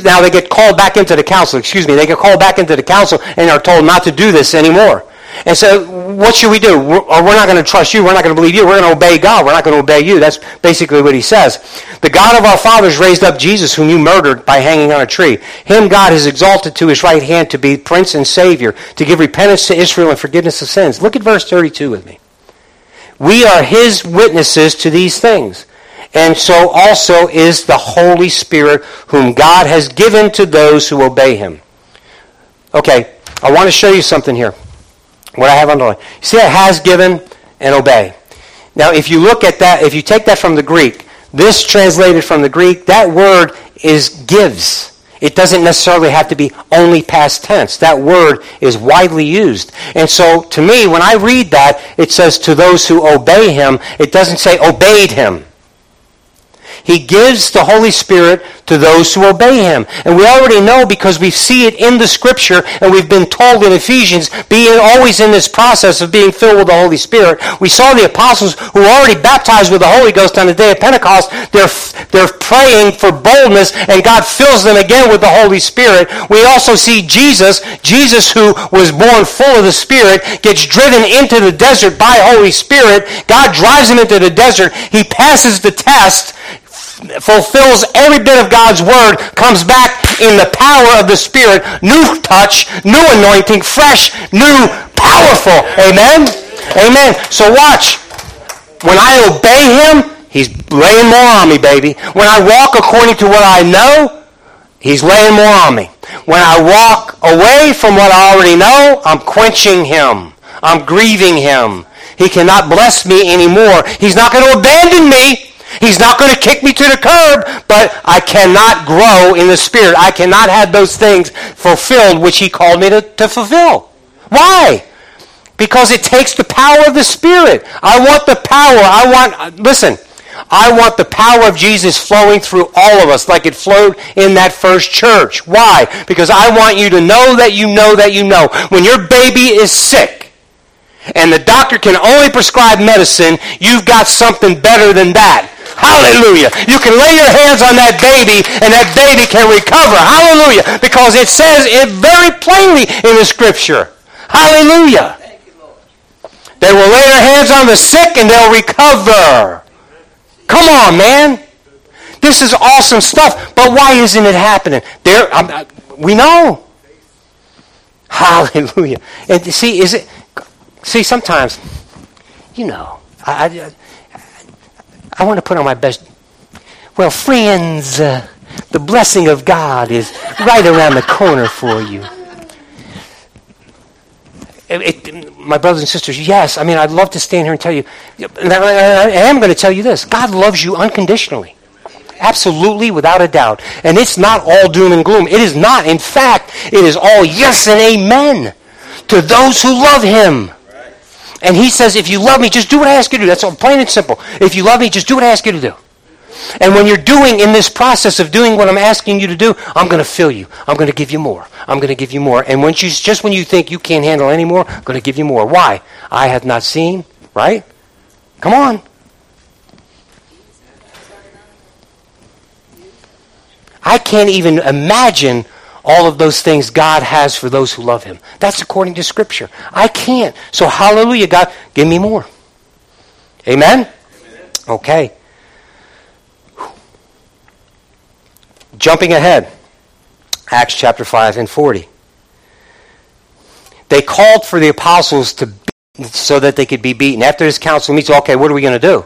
Now they get called back into the council. Excuse me. They get called back into the council and are told not to do this anymore. And so, what should we do? We're, we're not going to trust you. We're not going to believe you. We're going to obey God. We're not going to obey you. That's basically what he says. The God of our fathers raised up Jesus, whom you murdered by hanging on a tree. Him God has exalted to his right hand to be Prince and Savior, to give repentance to Israel and forgiveness of sins. Look at verse 32 with me. We are his witnesses to these things and so also is the Holy Spirit, whom God has given to those who obey him. Okay, I want to show you something here. What I have underlined. You see, it has given and obey. Now, if you look at that, if you take that from the Greek, this translated from the Greek, that word is gives. It doesn't necessarily have to be only past tense. That word is widely used. And so, to me, when I read that, it says to those who obey him, it doesn't say obeyed him. He gives the Holy Spirit to those who obey him. And we already know because we see it in the scripture and we've been told in Ephesians, being always in this process of being filled with the Holy Spirit. We saw the apostles who were already baptized with the Holy Ghost on the day of Pentecost. They're, they're praying for boldness and God fills them again with the Holy Spirit. We also see Jesus, Jesus who was born full of the Spirit, gets driven into the desert by Holy Spirit. God drives him into the desert. He passes the test fulfills every bit of God's word, comes back in the power of the Spirit, new touch, new anointing, fresh, new, powerful. Amen? Amen. So watch. When I obey him, he's laying more on me, baby. When I walk according to what I know, he's laying more on me. When I walk away from what I already know, I'm quenching him. I'm grieving him. He cannot bless me anymore. He's not going to abandon me. He's not going to kick me to the curb, but I cannot grow in the Spirit. I cannot have those things fulfilled which He called me to, to fulfill. Why? Because it takes the power of the Spirit. I want the power. I want, listen, I want the power of Jesus flowing through all of us like it flowed in that first church. Why? Because I want you to know that you know that you know. When your baby is sick, and the doctor can only prescribe medicine, you've got something better than that. Hallelujah. You can lay your hands on that baby and that baby can recover. Hallelujah. Because it says it very plainly in the scripture. Hallelujah. They will lay their hands on the sick and they'll recover. Come on, man. This is awesome stuff. But why isn't it happening? There, I'm, we know. Hallelujah. And see, is it? See, sometimes, you know, I, I I want to put on my best. Well, friends, uh, the blessing of God is right around the corner for you. It, it, my brothers and sisters, yes. I mean, I'd love to stand here and tell you. And I, I am going to tell you this God loves you unconditionally. Absolutely, without a doubt. And it's not all doom and gloom. It is not. In fact, it is all yes and amen to those who love Him. And he says, if you love me, just do what I ask you to do. That's all plain and simple. If you love me, just do what I ask you to do. And when you're doing in this process of doing what I'm asking you to do, I'm going to fill you. I'm going to give you more. I'm going to give you more. And you, just when you think you can't handle any more, I'm going to give you more. Why? I have not seen, right? Come on. I can't even imagine all of those things God has for those who love him. That's according to Scripture. I can't. So, hallelujah, God, give me more. Amen? Okay. Jumping ahead, Acts chapter 5 and 40. They called for the apostles to so that they could be beaten. After this council meets, okay, what are we going to do?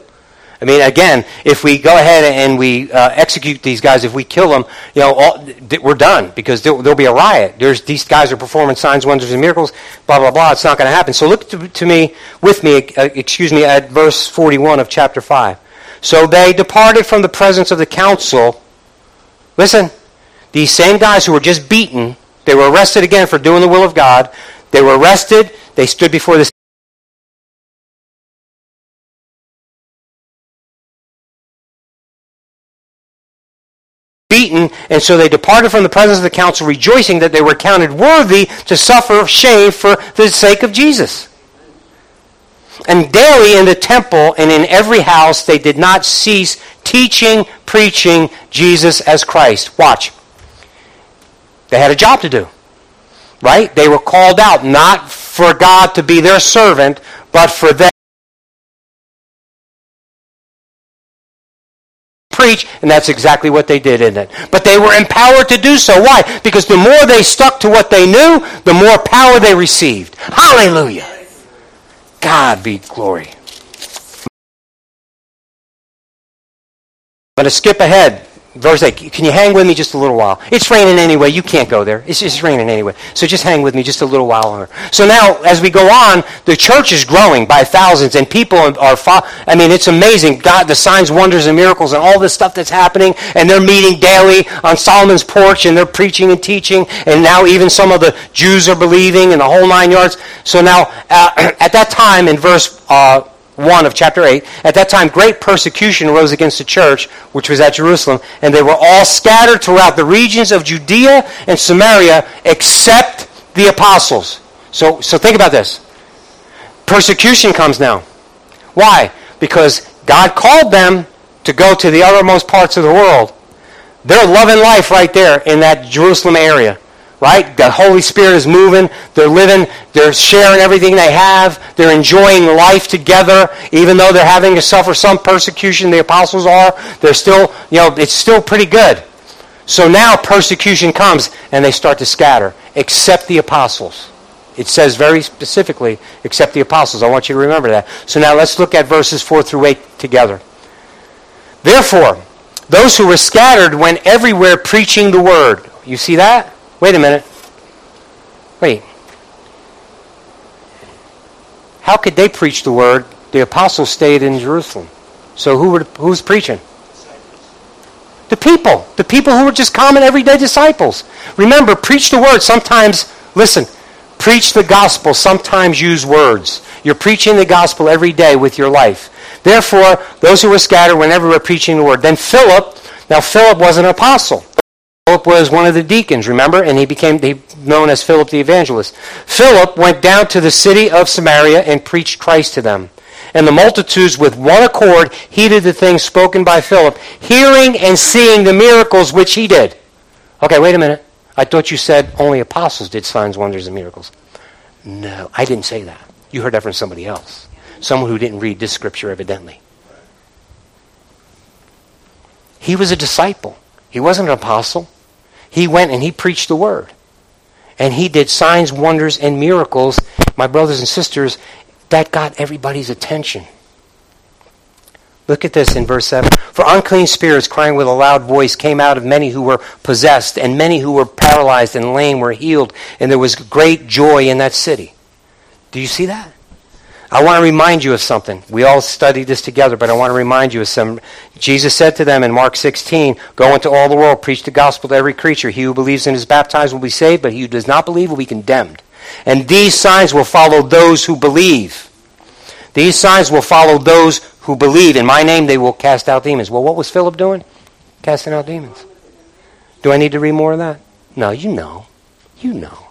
I mean, again, if we go ahead and we uh, execute these guys, if we kill them, you know, all, we're done because there, will be a riot. There's these guys are performing signs, wonders, and miracles. Blah blah blah. It's not going to happen. So look to, to me, with me, uh, excuse me, at verse 41 of chapter 5. So they departed from the presence of the council. Listen, these same guys who were just beaten, they were arrested again for doing the will of God. They were arrested. They stood before the beaten, and so they departed from the presence of the council, rejoicing that they were counted worthy to suffer shame for the sake of Jesus. And daily in the temple and in every house they did not cease teaching, preaching Jesus as Christ. Watch. They had a job to do. Right? They were called out not for God to be their servant, but for them preach, and that's exactly what they did, isn't it? But they were empowered to do so. Why? Because the more they stuck to what they knew, the more power they received. Hallelujah. God be glory. I'm going to skip ahead Verse 8, can you hang with me just a little while? It's raining anyway. You can't go there. It's raining anyway. So just hang with me just a little while longer. So now, as we go on, the church is growing by thousands, and people are, I mean, it's amazing. God, the signs, wonders, and miracles, and all this stuff that's happening, and they're meeting daily on Solomon's porch, and they're preaching and teaching, and now even some of the Jews are believing, and the whole nine yards. So now, uh, at that time, in verse uh, 1 of chapter 8. At that time, great persecution arose against the church, which was at Jerusalem, and they were all scattered throughout the regions of Judea and Samaria, except the apostles. So, so think about this. Persecution comes now. Why? Because God called them to go to the uttermost parts of the world. They're loving life right there in that Jerusalem area right? The Holy Spirit is moving. They're living. They're sharing everything they have. They're enjoying life together, even though they're having to suffer some persecution. The apostles are. They're still, you know, it's still pretty good. So now persecution comes, and they start to scatter, except the apostles. It says very specifically, except the apostles. I want you to remember that. So now let's look at verses 4 through 8 together. Therefore, those who were scattered went everywhere preaching the word. You see that? Wait a minute. Wait. How could they preach the word? The apostles stayed in Jerusalem. So who were, who's preaching? The people. The people who were just common everyday disciples. Remember, preach the word. Sometimes, listen, preach the gospel. Sometimes use words. You're preaching the gospel every day with your life. Therefore, those who were scattered whenever we're preaching the word. Then Philip, now Philip was an apostle. Philip was one of the deacons, remember? And he became known as Philip the evangelist. Philip went down to the city of Samaria and preached Christ to them. And the multitudes with one accord heeded the things spoken by Philip, hearing and seeing the miracles which he did. Okay, wait a minute. I thought you said only apostles did signs, wonders, and miracles. No, I didn't say that. You heard that from somebody else. Someone who didn't read this scripture, evidently. He was a disciple. He wasn't an apostle. He went and he preached the word. And he did signs, wonders, and miracles, my brothers and sisters, that got everybody's attention. Look at this in verse 7. For unclean spirits, crying with a loud voice, came out of many who were possessed, and many who were paralyzed and lame were healed, and there was great joy in that city. Do you see that? I want to remind you of something. We all studied this together, but I want to remind you of some. Jesus said to them in Mark 16, Go into all the world, preach the gospel to every creature. He who believes and is baptized will be saved, but he who does not believe will be condemned. And these signs will follow those who believe. These signs will follow those who believe. In my name they will cast out demons. Well, what was Philip doing? Casting out demons. Do I need to read more of that? No, you know. You know.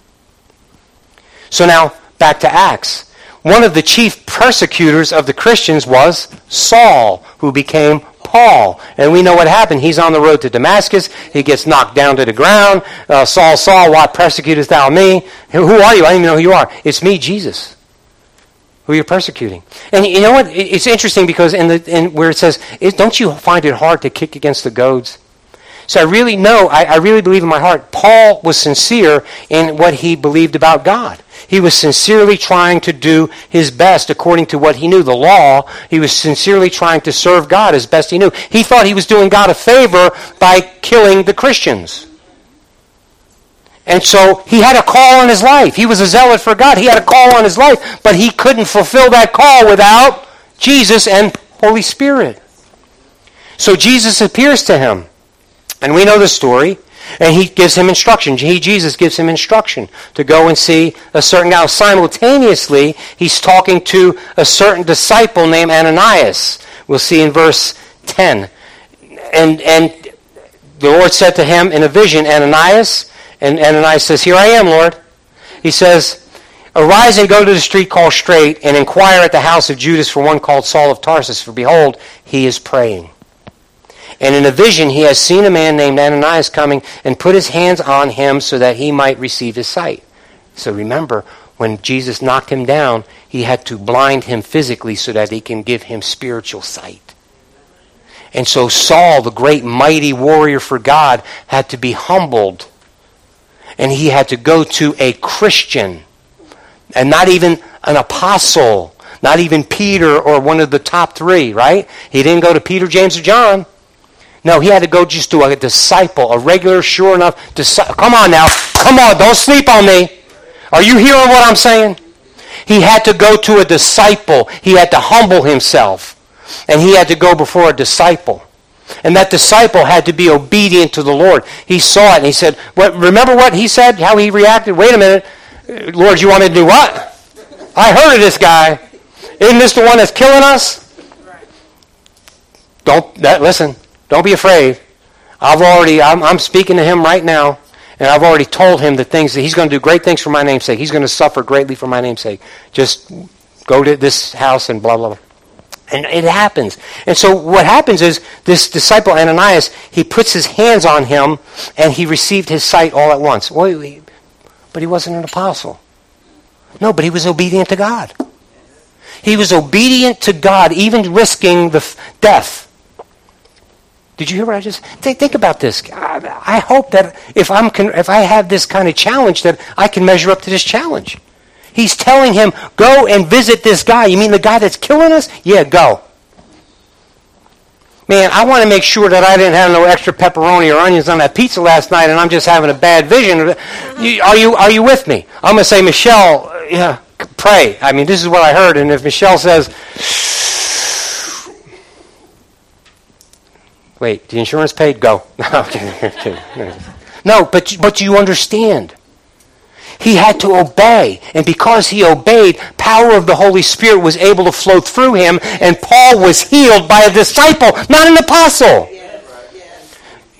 So now, back to Acts one of the chief persecutors of the Christians was Saul, who became Paul. And we know what happened. He's on the road to Damascus. He gets knocked down to the ground. Uh, Saul, Saul, why persecutest thou me? Who are you? I don't even know who you are. It's me, Jesus, who you're persecuting. And you know what? It's interesting because in the in where it says, "Don't you find it hard to kick against the goads?" So I really know, I, I really believe in my heart, Paul was sincere in what he believed about God. He was sincerely trying to do his best according to what he knew, the law. He was sincerely trying to serve God as best he knew. He thought he was doing God a favor by killing the Christians. And so he had a call on his life. He was a zealot for God. He had a call on his life, but he couldn't fulfill that call without Jesus and Holy Spirit. So Jesus appears to him. And we know the story. And he gives him instruction. He, Jesus gives him instruction to go and see a certain guy. Simultaneously, he's talking to a certain disciple named Ananias. We'll see in verse 10. And, and the Lord said to him in a vision, Ananias, and Ananias says, Here I am, Lord. He says, Arise and go to the street called Straight, and inquire at the house of Judas for one called Saul of Tarsus, for behold, he is praying. And in a vision, he has seen a man named Ananias coming and put his hands on him so that he might receive his sight. So remember, when Jesus knocked him down, he had to blind him physically so that he can give him spiritual sight. And so Saul, the great mighty warrior for God, had to be humbled and he had to go to a Christian and not even an apostle, not even Peter or one of the top three, right? He didn't go to Peter, James, or John. No, he had to go just to a disciple, a regular, sure enough disciple. Come on now. Come on. Don't sleep on me. Are you hearing what I'm saying? He had to go to a disciple. He had to humble himself. And he had to go before a disciple. And that disciple had to be obedient to the Lord. He saw it and he said, what, remember what he said, how he reacted? Wait a minute. Lord, you want me to do what? I heard of this guy. Isn't this the one that's killing us? Don't, that, listen, don't be afraid. I've already, I'm, I'm speaking to him right now, and I've already told him the things that he's going to do great things for my name's sake. He's going to suffer greatly for my name's sake. Just go to this house and blah, blah, blah. And it happens. And so what happens is this disciple Ananias, he puts his hands on him and he received his sight all at once. Well, he, but he wasn't an apostle. No, but he was obedient to God. He was obedient to God, even risking the f- death. Did you hear what I just think? Think about this. I, hope that if I'm if I have this kind of challenge, that I can measure up to this challenge. He's telling him, go and visit this guy. You mean the guy that's killing us? Yeah, go. Man, I want to make sure that I didn't have no extra pepperoni or onions on that pizza last night, and I'm just having a bad vision. Are you are you with me? I'm going to say, Michelle, yeah, pray. I mean, this is what I heard, and if Michelle says, Wait, the insurance paid? Go. no, but, but you understand. He had to obey. And because he obeyed, power of the Holy Spirit was able to flow through him, and Paul was healed by a disciple, not an apostle.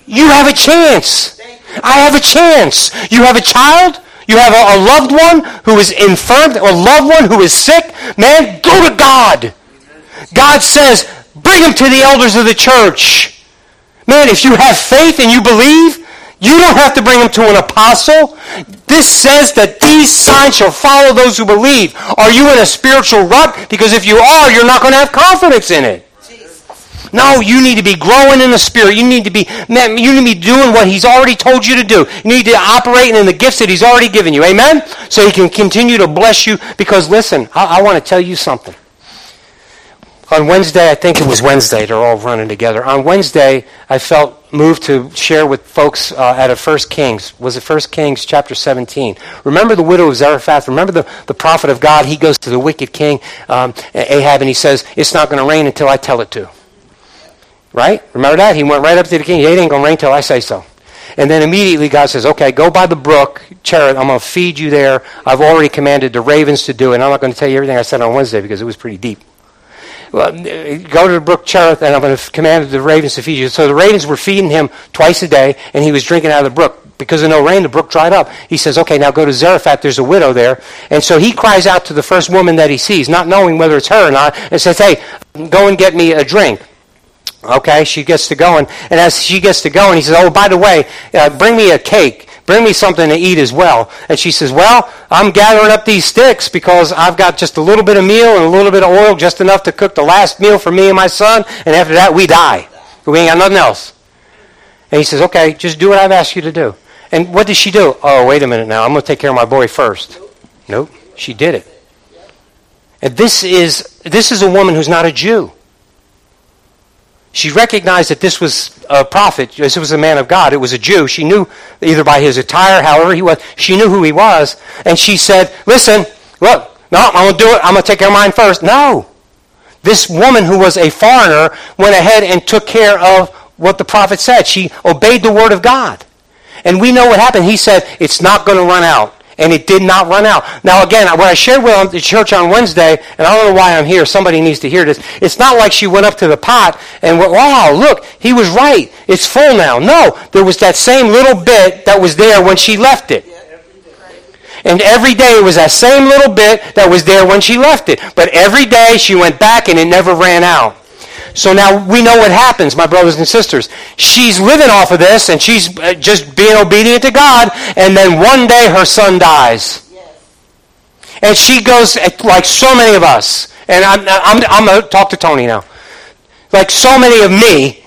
You have a chance. I have a chance. You have a child. You have a, a loved one who is infirm, a loved one who is sick. Man, go to God. God says, bring him to the elders of the church. Man, if you have faith and you believe, you don't have to bring them to an apostle. This says that these signs shall follow those who believe. Are you in a spiritual rut? Because if you are, you're not going to have confidence in it. No, you need to be growing in the spirit. You need to be man, you need to be doing what he's already told you to do. You need to operate in the gifts that he's already given you. Amen? So he can continue to bless you because listen, I, I want to tell you something on Wednesday, I think it was Wednesday, they're all running together. On Wednesday, I felt moved to share with folks uh, of 1 Kings. Was it First Kings chapter 17? Remember the widow of Zarephath? Remember the, the prophet of God? He goes to the wicked king, um, Ahab, and he says, It's not going to rain until I tell it to. Right? Remember that? He went right up to the king. It ain't going to rain until I say so. And then immediately God says, okay, go by the brook, Cherith. I'm going to feed you there. I've already commanded the ravens to do it. And I'm not going to tell you everything I said on Wednesday because it was pretty deep well, go to the brook Cherith, and I'm going to command the ravens to feed you. So the ravens were feeding him twice a day, and he was drinking out of the brook. Because of no rain, the brook dried up. He says, okay, now go to Zarephath. There's a widow there. And so he cries out to the first woman that he sees, not knowing whether it's her or not, and says, hey, go and get me a drink. Okay, she gets to going. And as she gets to going, he says, oh, by the way, uh, bring me a cake. Bring me something to eat as well. And she says, Well, I'm gathering up these sticks because I've got just a little bit of meal and a little bit of oil, just enough to cook the last meal for me and my son. And after that, we die. We ain't got nothing else. And he says, Okay, just do what I've asked you to do. And what does she do? Oh, wait a minute now. I'm going to take care of my boy first. Nope, she did it. And this is, this is a woman who's not a Jew. She recognized that this was a prophet, this was a man of God, it was a Jew. She knew either by his attire, however he was, she knew who he was. And she said, Listen, look, no, I'm going to do it. I'm going to take care of mine first. No. This woman who was a foreigner went ahead and took care of what the prophet said. She obeyed the word of God. And we know what happened. He said, It's not going to run out and it did not run out. Now, again, what I shared with the church on Wednesday, and I don't know why I'm here, somebody needs to hear this. It's not like she went up to the pot and went, wow, look, he was right. It's full now. No, there was that same little bit that was there when she left it. And every day it was that same little bit that was there when she left it. But every day she went back and it never ran out. So now we know what happens, my brothers and sisters. She's living off of this and she's uh, just being obedient to God. And then one day her son dies. And she goes, uh, like so many of us, and I'm, I'm, I'm going to talk to Tony now. Like so many of me,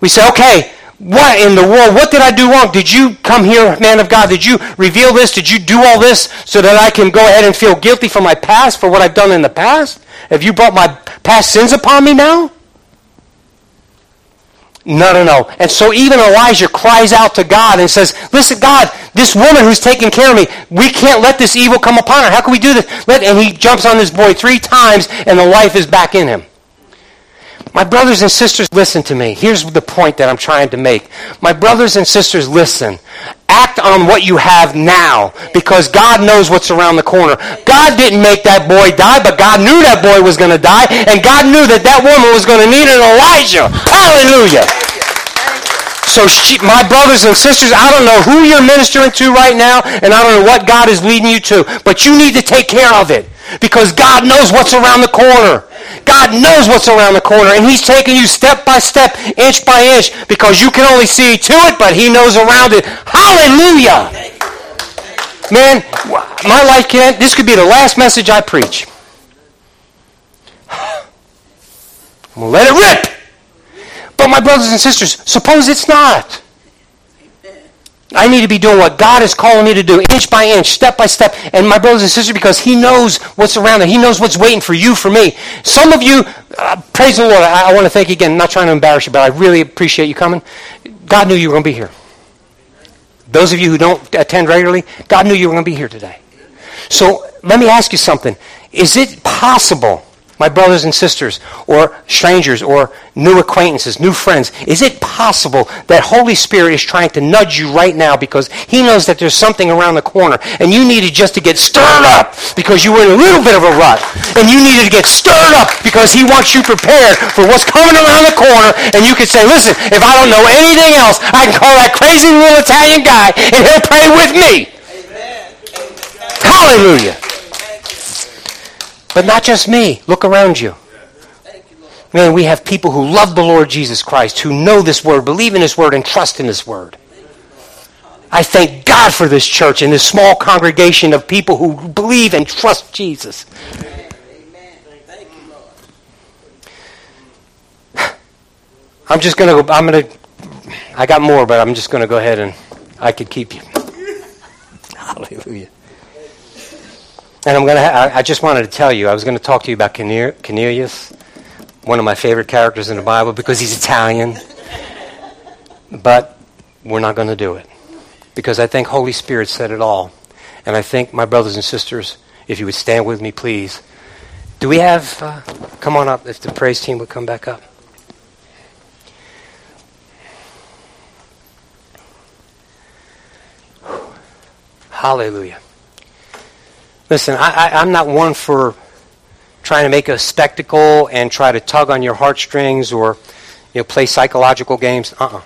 we say, okay, what in the world? What did I do wrong? Did you come here, man of God? Did you reveal this? Did you do all this so that I can go ahead and feel guilty for my past, for what I've done in the past? Have you brought my past sins upon me now? No, no, no. And so even Elijah cries out to God and says, Listen, God, this woman who's taking care of me, we can't let this evil come upon her. How can we do this? Let, and he jumps on this boy three times, and the life is back in him. My brothers and sisters, listen to me. Here's the point that I'm trying to make. My brothers and sisters, listen. Act on what you have now because God knows what's around the corner. God didn't make that boy die, but God knew that boy was going to die, and God knew that that woman was going to need an Elijah. Hallelujah. So, she, my brothers and sisters, I don't know who you're ministering to right now, and I don't know what God is leading you to, but you need to take care of it because God knows what's around the corner. God knows what's around the corner, and He's taking you step by step, inch by inch, because you can only see to it, but He knows around it. Hallelujah! Man, my life can't, This could be the last message I preach. I'm going to let it rip. But my brothers and sisters, suppose it's not. I need to be doing what God is calling me to do, inch by inch, step by step. And my brothers and sisters, because He knows what's around there. He knows what's waiting for you, for me. Some of you, uh, praise the Lord. I, I want to thank you again. I'm not trying to embarrass you, but I really appreciate you coming. God knew you were going to be here. Those of you who don't attend regularly, God knew you were going to be here today. So let me ask you something. Is it possible my brothers and sisters, or strangers, or new acquaintances, new friends, is it possible that Holy Spirit is trying to nudge you right now because He knows that there's something around the corner and you needed just to get stirred up because you were in a little bit of a rut and you needed to get stirred up because He wants you prepared for what's coming around the corner and you could say, listen, if I don't know anything else, I can call that crazy little Italian guy and he'll pray with me. Amen. Hallelujah. But not just me. Look around you. Man, we have people who love the Lord Jesus Christ, who know this word, believe in this word, and trust in this word. I thank God for this church and this small congregation of people who believe and trust Jesus. Amen. Amen. You, Lord. I'm just to go, I'm to, I got more, but I'm just to go ahead and I could keep you. Hallelujah. And I'm gonna. Ha- I just wanted to tell you. I was going to talk to you about Cornelius, one of my favorite characters in the Bible, because he's Italian. But we're not going to do it because I think Holy Spirit said it all. And I think my brothers and sisters, if you would stand with me, please. Do we have? Uh, come on up. If the praise team would come back up. Hallelujah. Listen, I, I, I'm not one for trying to make a spectacle and try to tug on your heartstrings or you know, play psychological games. Uh-uh.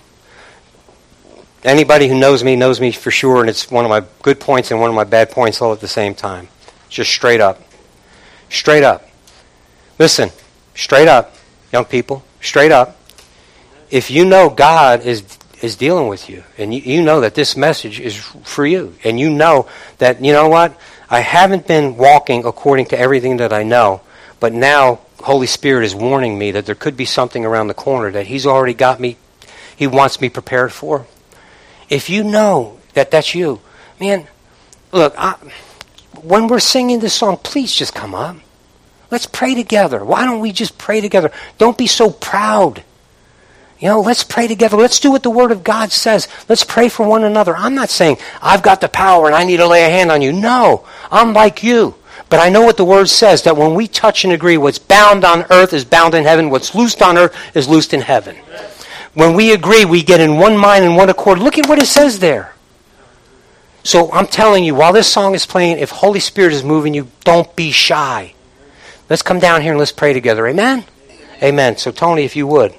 Anybody who knows me knows me for sure, and it's one of my good points and one of my bad points all at the same time. Just straight up. Straight up. Listen, straight up, young people, straight up. If you know God is is dealing with you, and you, you know that this message is for you, and you know that, you know what, I haven't been walking according to everything that I know, but now Holy Spirit is warning me that there could be something around the corner that He's already got me, He wants me prepared for. If you know that that's you, man, look, I, when we're singing this song, please just come up. Let's pray together. Why don't we just pray together? Don't be so proud. You know, let's pray together. Let's do what the Word of God says. Let's pray for one another. I'm not saying I've got the power and I need to lay a hand on you. No, I'm like you. But I know what the Word says that when we touch and agree, what's bound on earth is bound in heaven, what's loosed on earth is loosed in heaven. When we agree, we get in one mind and one accord. Look at what it says there. So I'm telling you, while this song is playing, if Holy Spirit is moving you, don't be shy. Let's come down here and let's pray together. Amen? Amen. So, Tony, if you would.